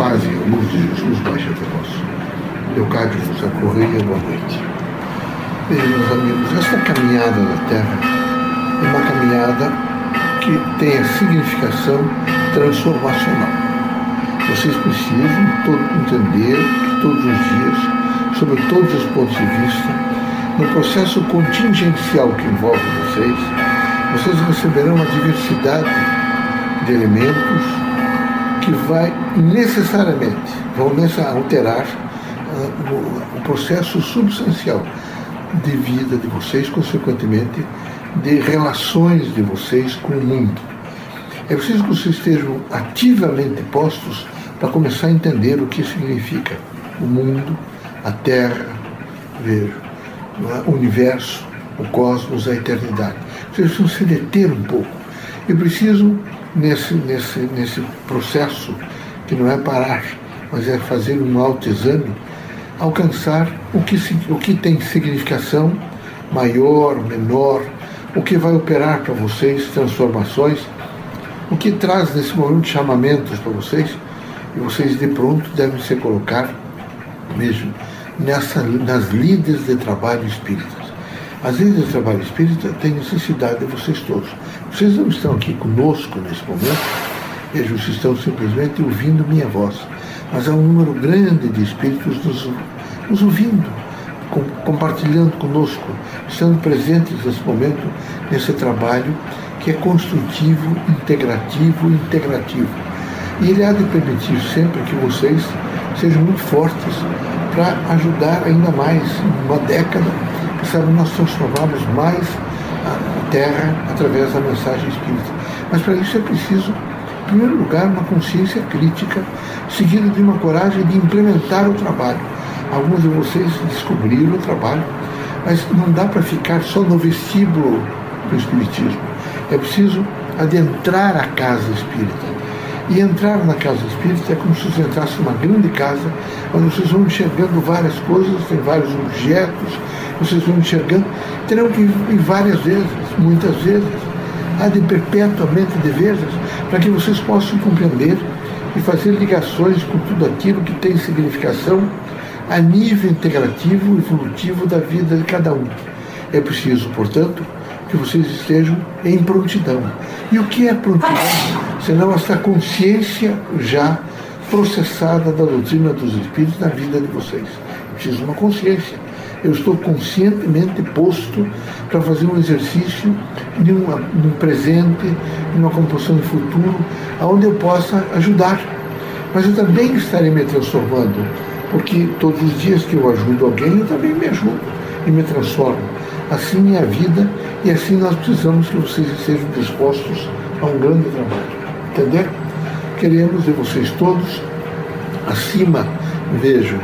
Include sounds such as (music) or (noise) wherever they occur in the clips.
paz e a luz de Jesus baixe até nós. Leocádio José Correia, boa noite. Bem, meus amigos, esta caminhada na Terra é uma caminhada que tem a significação transformacional. Vocês precisam entender que todos os dias, sobre todos os pontos de vista, no processo contingencial que envolve vocês, vocês receberão uma diversidade de elementos que vai necessariamente, vão alterar uh, o processo substancial de vida de vocês, consequentemente, de relações de vocês com o mundo. É preciso que vocês estejam ativamente postos para começar a entender o que significa o mundo, a Terra, ver, é? o universo, o cosmos, a eternidade. Vocês precisam se deter um pouco. E preciso, nesse, nesse, nesse processo, que não é parar, mas é fazer um autoexame, alcançar o que, o que tem significação maior, menor, o que vai operar para vocês transformações, o que traz nesse momento chamamentos para vocês, e vocês de pronto devem se colocar mesmo nessa, nas líderes de trabalho espírita. As líderes de trabalho espírita têm necessidade de vocês todos. Vocês não estão aqui conosco nesse momento, vocês estão simplesmente ouvindo minha voz. Mas há um número grande de espíritos nos, nos ouvindo, com, compartilhando conosco, estando presentes nesse momento, nesse trabalho que é construtivo, integrativo e integrativo. E ele há de permitir sempre que vocês sejam muito fortes para ajudar ainda mais, uma década, sabe, nós transformamos mais a Terra através da mensagem espírita. Mas para isso é preciso, em primeiro lugar, uma consciência crítica, seguida de uma coragem de implementar o trabalho. Alguns de vocês descobriram o trabalho, mas não dá para ficar só no vestíbulo do Espiritismo. É preciso adentrar a casa espírita e entrar na casa espírita é como se você entrasse numa grande casa, onde vocês vão enxergando várias coisas, tem vários objetos, vocês vão enxergando, terão que ir várias vezes, muitas vezes, há de perpetuamente de vezes, para que vocês possam compreender e fazer ligações com tudo aquilo que tem significação a nível integrativo e evolutivo da vida de cada um. É preciso, portanto, que vocês estejam em prontidão. E o que é prontidão? Senão essa consciência já processada da doutrina dos Espíritos na vida de vocês. Preciso de uma consciência. Eu estou conscientemente posto para fazer um exercício de uma, um presente, de uma composição de futuro, aonde eu possa ajudar. Mas eu também estarei me transformando, porque todos os dias que eu ajudo alguém, eu também me ajudo e me transformo. Assim é a vida e assim nós precisamos que vocês estejam dispostos a um grande trabalho. Entender? Queremos de vocês todos, acima, vejam,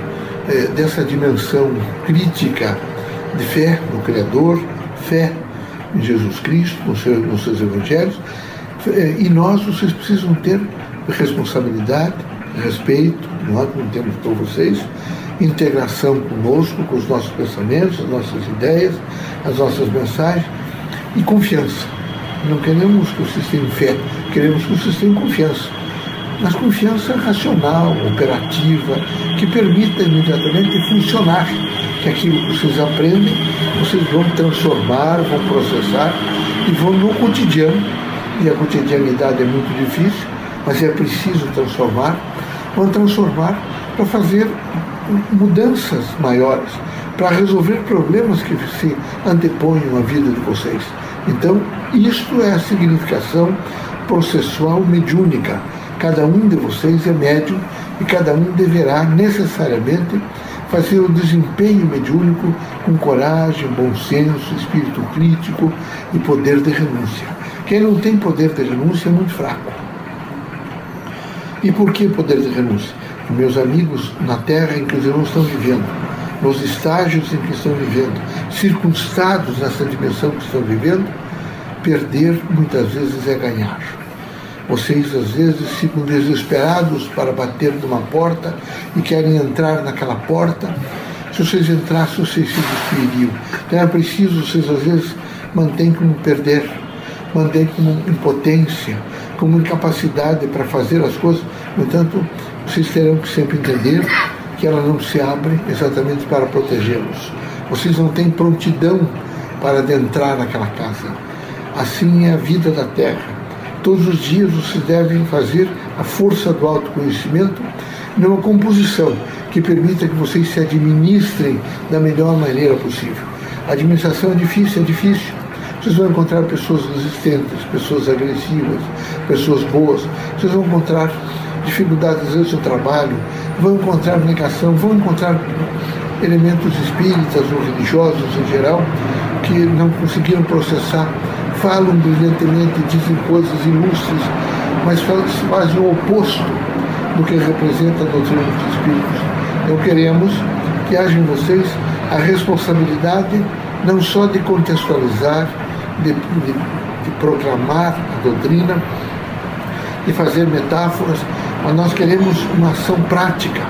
é, dessa dimensão crítica de fé no Criador, fé em Jesus Cristo, nos seus, nos seus evangelhos, é, e nós, vocês precisam ter responsabilidade, respeito, nós não temos por vocês, integração conosco, com os nossos pensamentos, as nossas ideias, as nossas mensagens e confiança. Não queremos que vocês tenham fé, queremos que vocês tenham confiança. Mas confiança racional, operativa, que permita imediatamente funcionar. Que aquilo que vocês aprendem, vocês vão transformar, vão processar e vão no cotidiano. E a cotidianidade é muito difícil, mas é preciso transformar. Vão transformar para fazer mudanças maiores, para resolver problemas que se antepõem à vida de vocês. Então, isto é a significação processual mediúnica. Cada um de vocês é médium e cada um deverá necessariamente fazer o desempenho mediúnico com coragem, bom senso, espírito crítico e poder de renúncia. Quem não tem poder de renúncia é muito fraco. E por que poder de renúncia? Meus amigos na Terra em que os irmãos estão vivendo, nos estágios em que estão vivendo, circunstados nessa dimensão que estão vivendo, perder muitas vezes é ganhar. Vocês às vezes ficam desesperados para bater numa porta e querem entrar naquela porta. Se vocês entrassem, vocês se destruiriam. Então é preciso, vocês às vezes mantêm como perder, mantêm como impotência, como incapacidade para fazer as coisas. No entanto, vocês terão que sempre entender que ela não se abre exatamente para protegê-los. Vocês não têm prontidão para adentrar naquela casa. Assim é a vida da terra. Todos os dias vocês devem fazer a força do autoconhecimento numa composição que permita que vocês se administrem da melhor maneira possível. A administração é difícil, é difícil. Vocês vão encontrar pessoas resistentes, pessoas agressivas, pessoas boas. Vocês vão encontrar dificuldades no seu trabalho, vão encontrar negação, vão encontrar elementos espíritas ou religiosos em geral que não conseguiram processar, falam brilhantemente, dizem coisas ilustres, mas fazem o oposto do que representa a doutrina dos espíritos. Então queremos que haja em vocês a responsabilidade não só de contextualizar, de, de, de proclamar a doutrina, de fazer metáforas, mas nós queremos uma ação prática.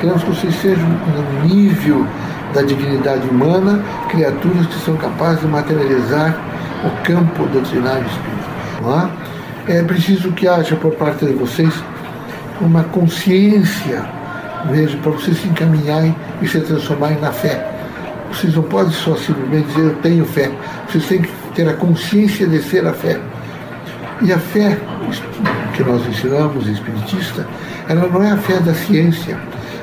Queremos que vocês sejam no nível da dignidade humana, criaturas que são capazes de materializar o campo doutrinário espírita. É? é preciso que haja por parte de vocês uma consciência, veja, para vocês se encaminharem e se transformarem na fé. Vocês não podem só simplesmente dizer eu tenho fé. Vocês têm que ter a consciência de ser a fé. E a fé que nós ensinamos, espiritista, ela não é a fé da ciência.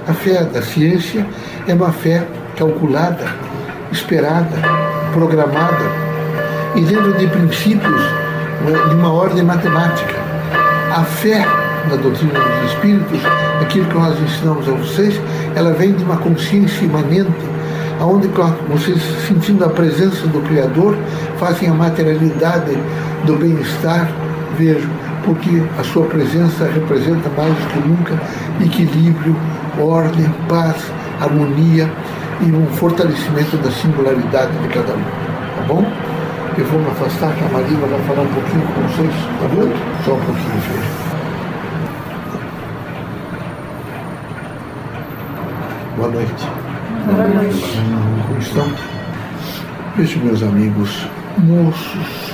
A fé da ciência é uma fé calculada, esperada, programada e dentro de princípios né, de uma ordem matemática. A fé na doutrina dos espíritos, aquilo que nós ensinamos a vocês, ela vem de uma consciência imanente, aonde vocês, sentindo a presença do Criador, fazem a materialidade do bem-estar, vejo, porque a sua presença representa mais do que nunca equilíbrio, ordem, paz, harmonia e um fortalecimento da singularidade de cada um. Tá bom? Eu vou me afastar, que a Marina vai falar um pouquinho com vocês, tá bom? Só um pouquinho, filho. Boa noite. Boa noite. Como estão? Vejo meus amigos moços,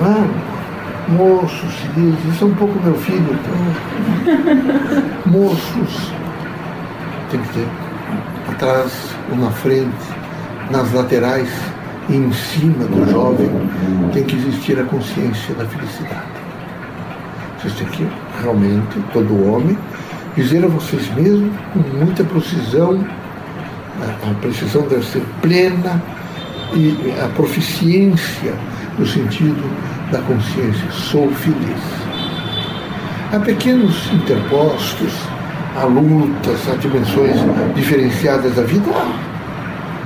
não moços, isso é um pouco meu filho, então. (laughs) moços. Tem que ter atrás, um na frente, nas laterais e em cima do jovem tem que existir a consciência da felicidade. Vocês têm que realmente, todo homem, dizer a vocês mesmos com muita precisão, a precisão deve ser plena e a proficiência no sentido da consciência. Sou feliz. Há pequenos interpostos, há lutas, há dimensões diferenciadas da vida.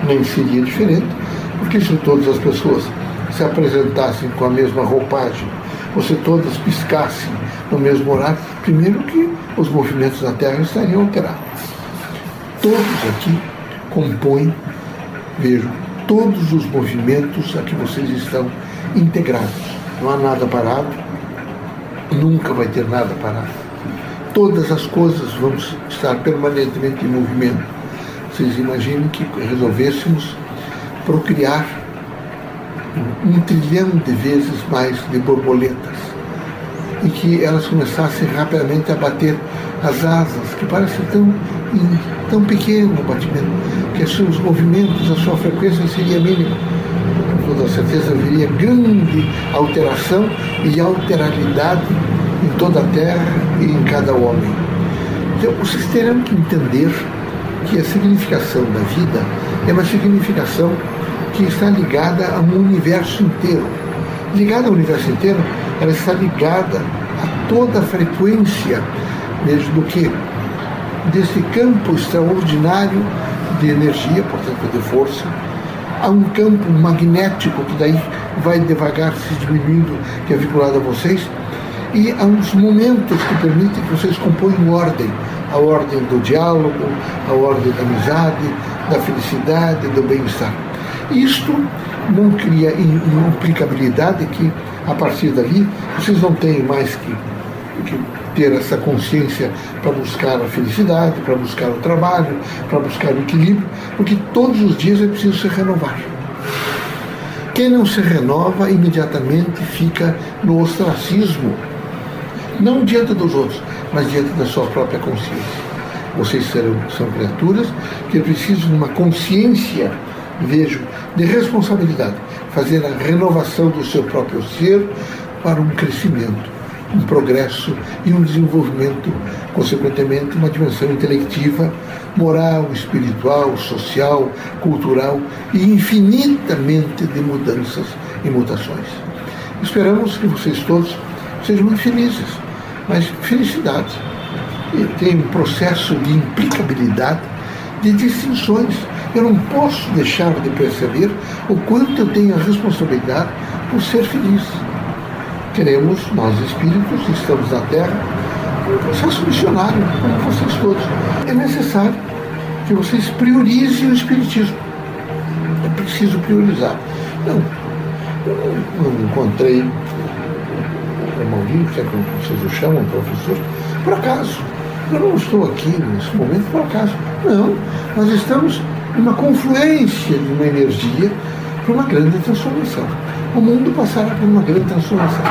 Nem seria diferente, porque se todas as pessoas se apresentassem com a mesma roupagem, ou se todas piscassem no mesmo horário, primeiro que os movimentos da Terra estariam alterados. Todos aqui compõem, vejo, todos os movimentos a que vocês estão integrados. Não há nada parado, nunca vai ter nada parado. Todas as coisas vão estar permanentemente em movimento. Vocês imaginem que resolvêssemos procriar um trilhão de vezes mais de borboletas e que elas começassem rapidamente a bater as asas, que parecem tão, tão pequeno o batimento, que seus movimentos, a sua frequência seria mínima. Com toda certeza viria grande alteração e alteralidade em toda a terra e em cada homem. Então, vocês terão que entender que a significação da vida é uma significação que está ligada a um universo inteiro. Ligada ao universo inteiro, ela está ligada a toda a frequência mesmo do que desse campo extraordinário de energia, portanto de força, a um campo magnético que daí vai devagar se diminuindo, que é vinculado a vocês, e a uns momentos que permitem que vocês componham ordem, a ordem do diálogo, a ordem da amizade, da felicidade, do bem-estar. Isto não cria implicabilidade que, a partir dali, vocês não têm mais que, que ter essa consciência para buscar a felicidade, para buscar o trabalho, para buscar o equilíbrio, porque todos os dias é preciso se renovar. Quem não se renova imediatamente fica no ostracismo, não diante dos outros, mas diante da sua própria consciência. Vocês serão, são criaturas que precisam de uma consciência, vejo, de responsabilidade, fazer a renovação do seu próprio ser para um crescimento, um progresso e um desenvolvimento, consequentemente, uma dimensão intelectiva, moral, espiritual, social, cultural e infinitamente de mudanças e mutações. Esperamos que vocês todos sejam muito felizes, mas felicidade tem um processo de implicabilidade, de distinções. Eu não posso deixar de perceber o quanto eu tenho a responsabilidade por ser feliz. Queremos, nós espíritos, estamos na Terra, um processo missionário, como vocês todos. É necessário que vocês priorizem o Espiritismo. É preciso priorizar. Não, eu não encontrei o Maurinho, que é como vocês o chamam, professor, por acaso. Eu não estou aqui nesse momento por acaso. Não, nós estamos numa confluência de uma energia para uma grande transformação. O mundo passará por uma grande transformação.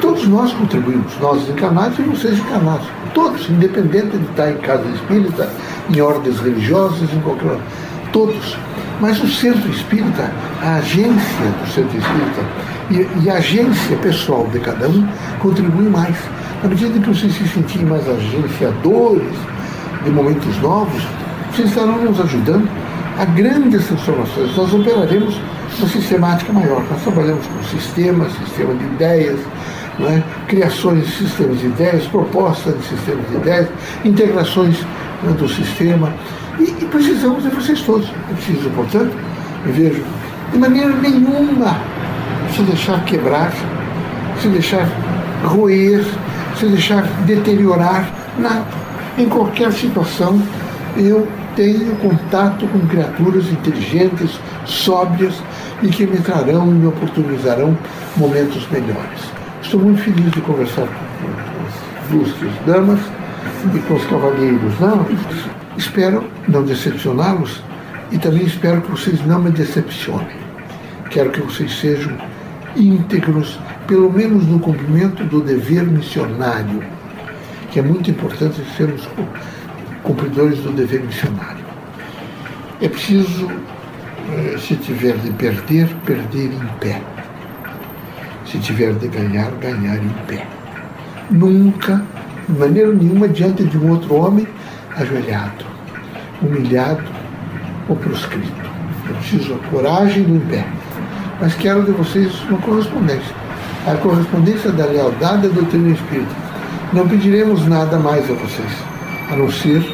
Todos nós contribuímos, nós encarnados e vocês encarnados. Todos, independente de estar em casa espírita, em ordens religiosas, em qualquer hora. Todos. Mas o centro espírita, a agência do centro espírita e, e a agência pessoal de cada um contribui mais. À medida que vocês se sentirem mais agenciadores de momentos novos, vocês estarão nos ajudando a grandes transformações. Nós operaremos uma sistemática maior. Nós trabalhamos com sistemas, sistema de ideias, é? criações de sistemas de ideias, propostas de sistemas de ideias, integrações é, do sistema. E, e, precisamos de vocês todos. Eu preciso, portanto, me vejo de maneira nenhuma se deixar quebrar, se deixar roer, se deixar deteriorar, nada. Em qualquer situação, eu tenho contato com criaturas inteligentes, sóbrias e que me trarão e me oportunizarão momentos melhores. Estou muito feliz de conversar com as ilustres damas e com os cavalheiros. Não, espero não decepcioná-los e também espero que vocês não me decepcionem. Quero que vocês sejam íntegros, pelo menos no cumprimento do dever missionário, que é muito importante sermos cumpridores do dever missionário. É preciso, eh, se tiver de perder, perder em pé. Se tiver de ganhar, ganhar em pé. Nunca, de maneira nenhuma, diante de um outro homem ajoelhado, humilhado ou proscrito. É preciso a coragem do pé mas quero de vocês uma correspondência. A correspondência da lealdade à doutrina espírita. Não pediremos nada mais a vocês, a não ser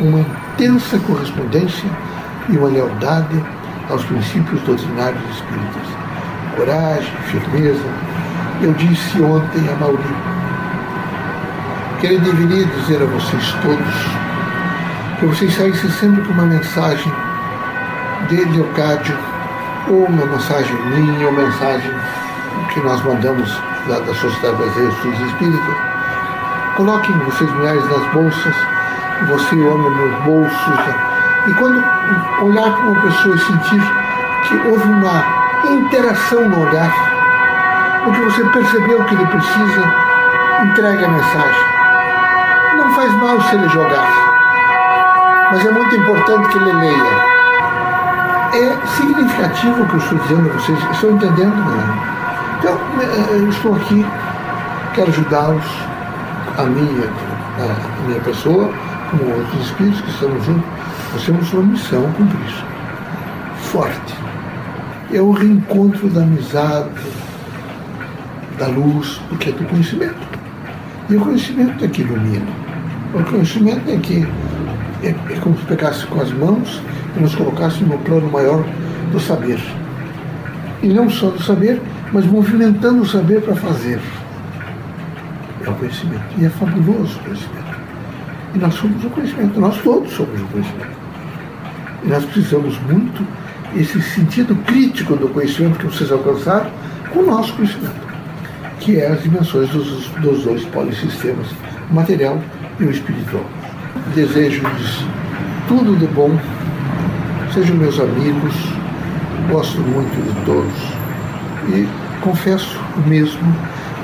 uma intensa correspondência e uma lealdade aos princípios doutrinários espíritas. Coragem, firmeza. Eu disse ontem a Mauri que ele deveria dizer a vocês todos que vocês saíssem sempre com uma mensagem de Leocádio ou uma mensagem minha, ou mensagem que nós mandamos lá da Sociedade Brasileira de Estudos Espíritas. Coloquem vocês mulheres nas bolsas, você homem nos bolsos. E quando olhar para uma pessoa e sentir que houve uma interação no olhar, que você percebeu que ele precisa, entregue a mensagem. Não faz mal se ele jogar, mas é muito importante que ele leia é significativo o que eu estou dizendo a vocês. Estão entendendo? Né? Então, é, eu estou aqui, quero ajudá-los, a minha, a minha pessoa, como outros espíritos que estamos juntos. Nós temos uma missão a cumprir. Forte. É o reencontro da amizade, da luz, porque é do conhecimento. E o conhecimento é que ilumina. O conhecimento é que é, é como se pegasse com as mãos e nos colocasse no plano maior do saber. E não só do saber, mas movimentando o saber para fazer. É o conhecimento. E é fabuloso o conhecimento. E nós somos o conhecimento, nós todos somos o conhecimento. E nós precisamos muito esse sentido crítico do conhecimento que vocês alcançaram com o nosso conhecimento, que é as dimensões dos, dos dois polissistemas, o material e o espiritual. Desejo-lhes tudo de bom Sejam meus amigos, gosto muito de todos e confesso mesmo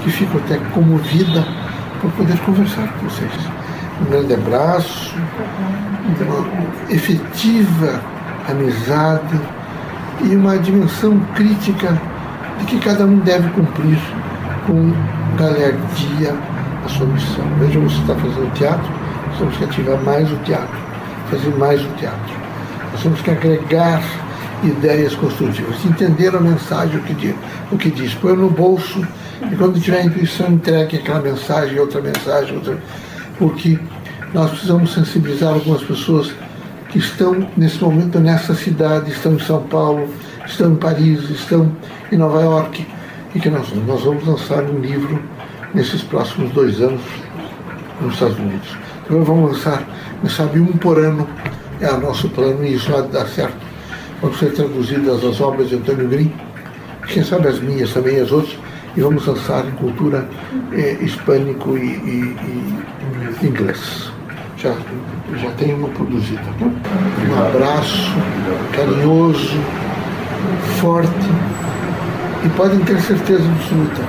que fico até comovida por poder conversar com vocês. Um grande abraço, uma efetiva amizade e uma dimensão crítica de que cada um deve cumprir com galerdia a sua missão. Veja, você está fazendo teatro, nós temos que ativar mais o teatro, fazer mais o teatro. Nós temos que agregar ideias construtivas, entender a mensagem, o que diz, o que diz põe no bolso e quando tiver a intuição entregue aquela mensagem, outra mensagem, outra. Porque nós precisamos sensibilizar algumas pessoas que estão nesse momento nessa cidade, estão em São Paulo, estão em Paris, estão em Nova York, e que nós, nós vamos lançar um livro nesses próximos dois anos nos Estados Unidos. Então vamos lançar, quem sabe, um por ano é o nosso plano e isso vai dar certo. Vão ser traduzidas as obras de Antônio Green, quem sabe as minhas também, as outras, e vamos lançar em cultura eh, hispânico e, e, e inglês. Já, já tem uma produzida. Um abraço carinhoso, forte e podem ter certeza absoluta,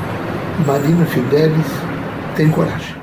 Marina Fidelis tem coragem.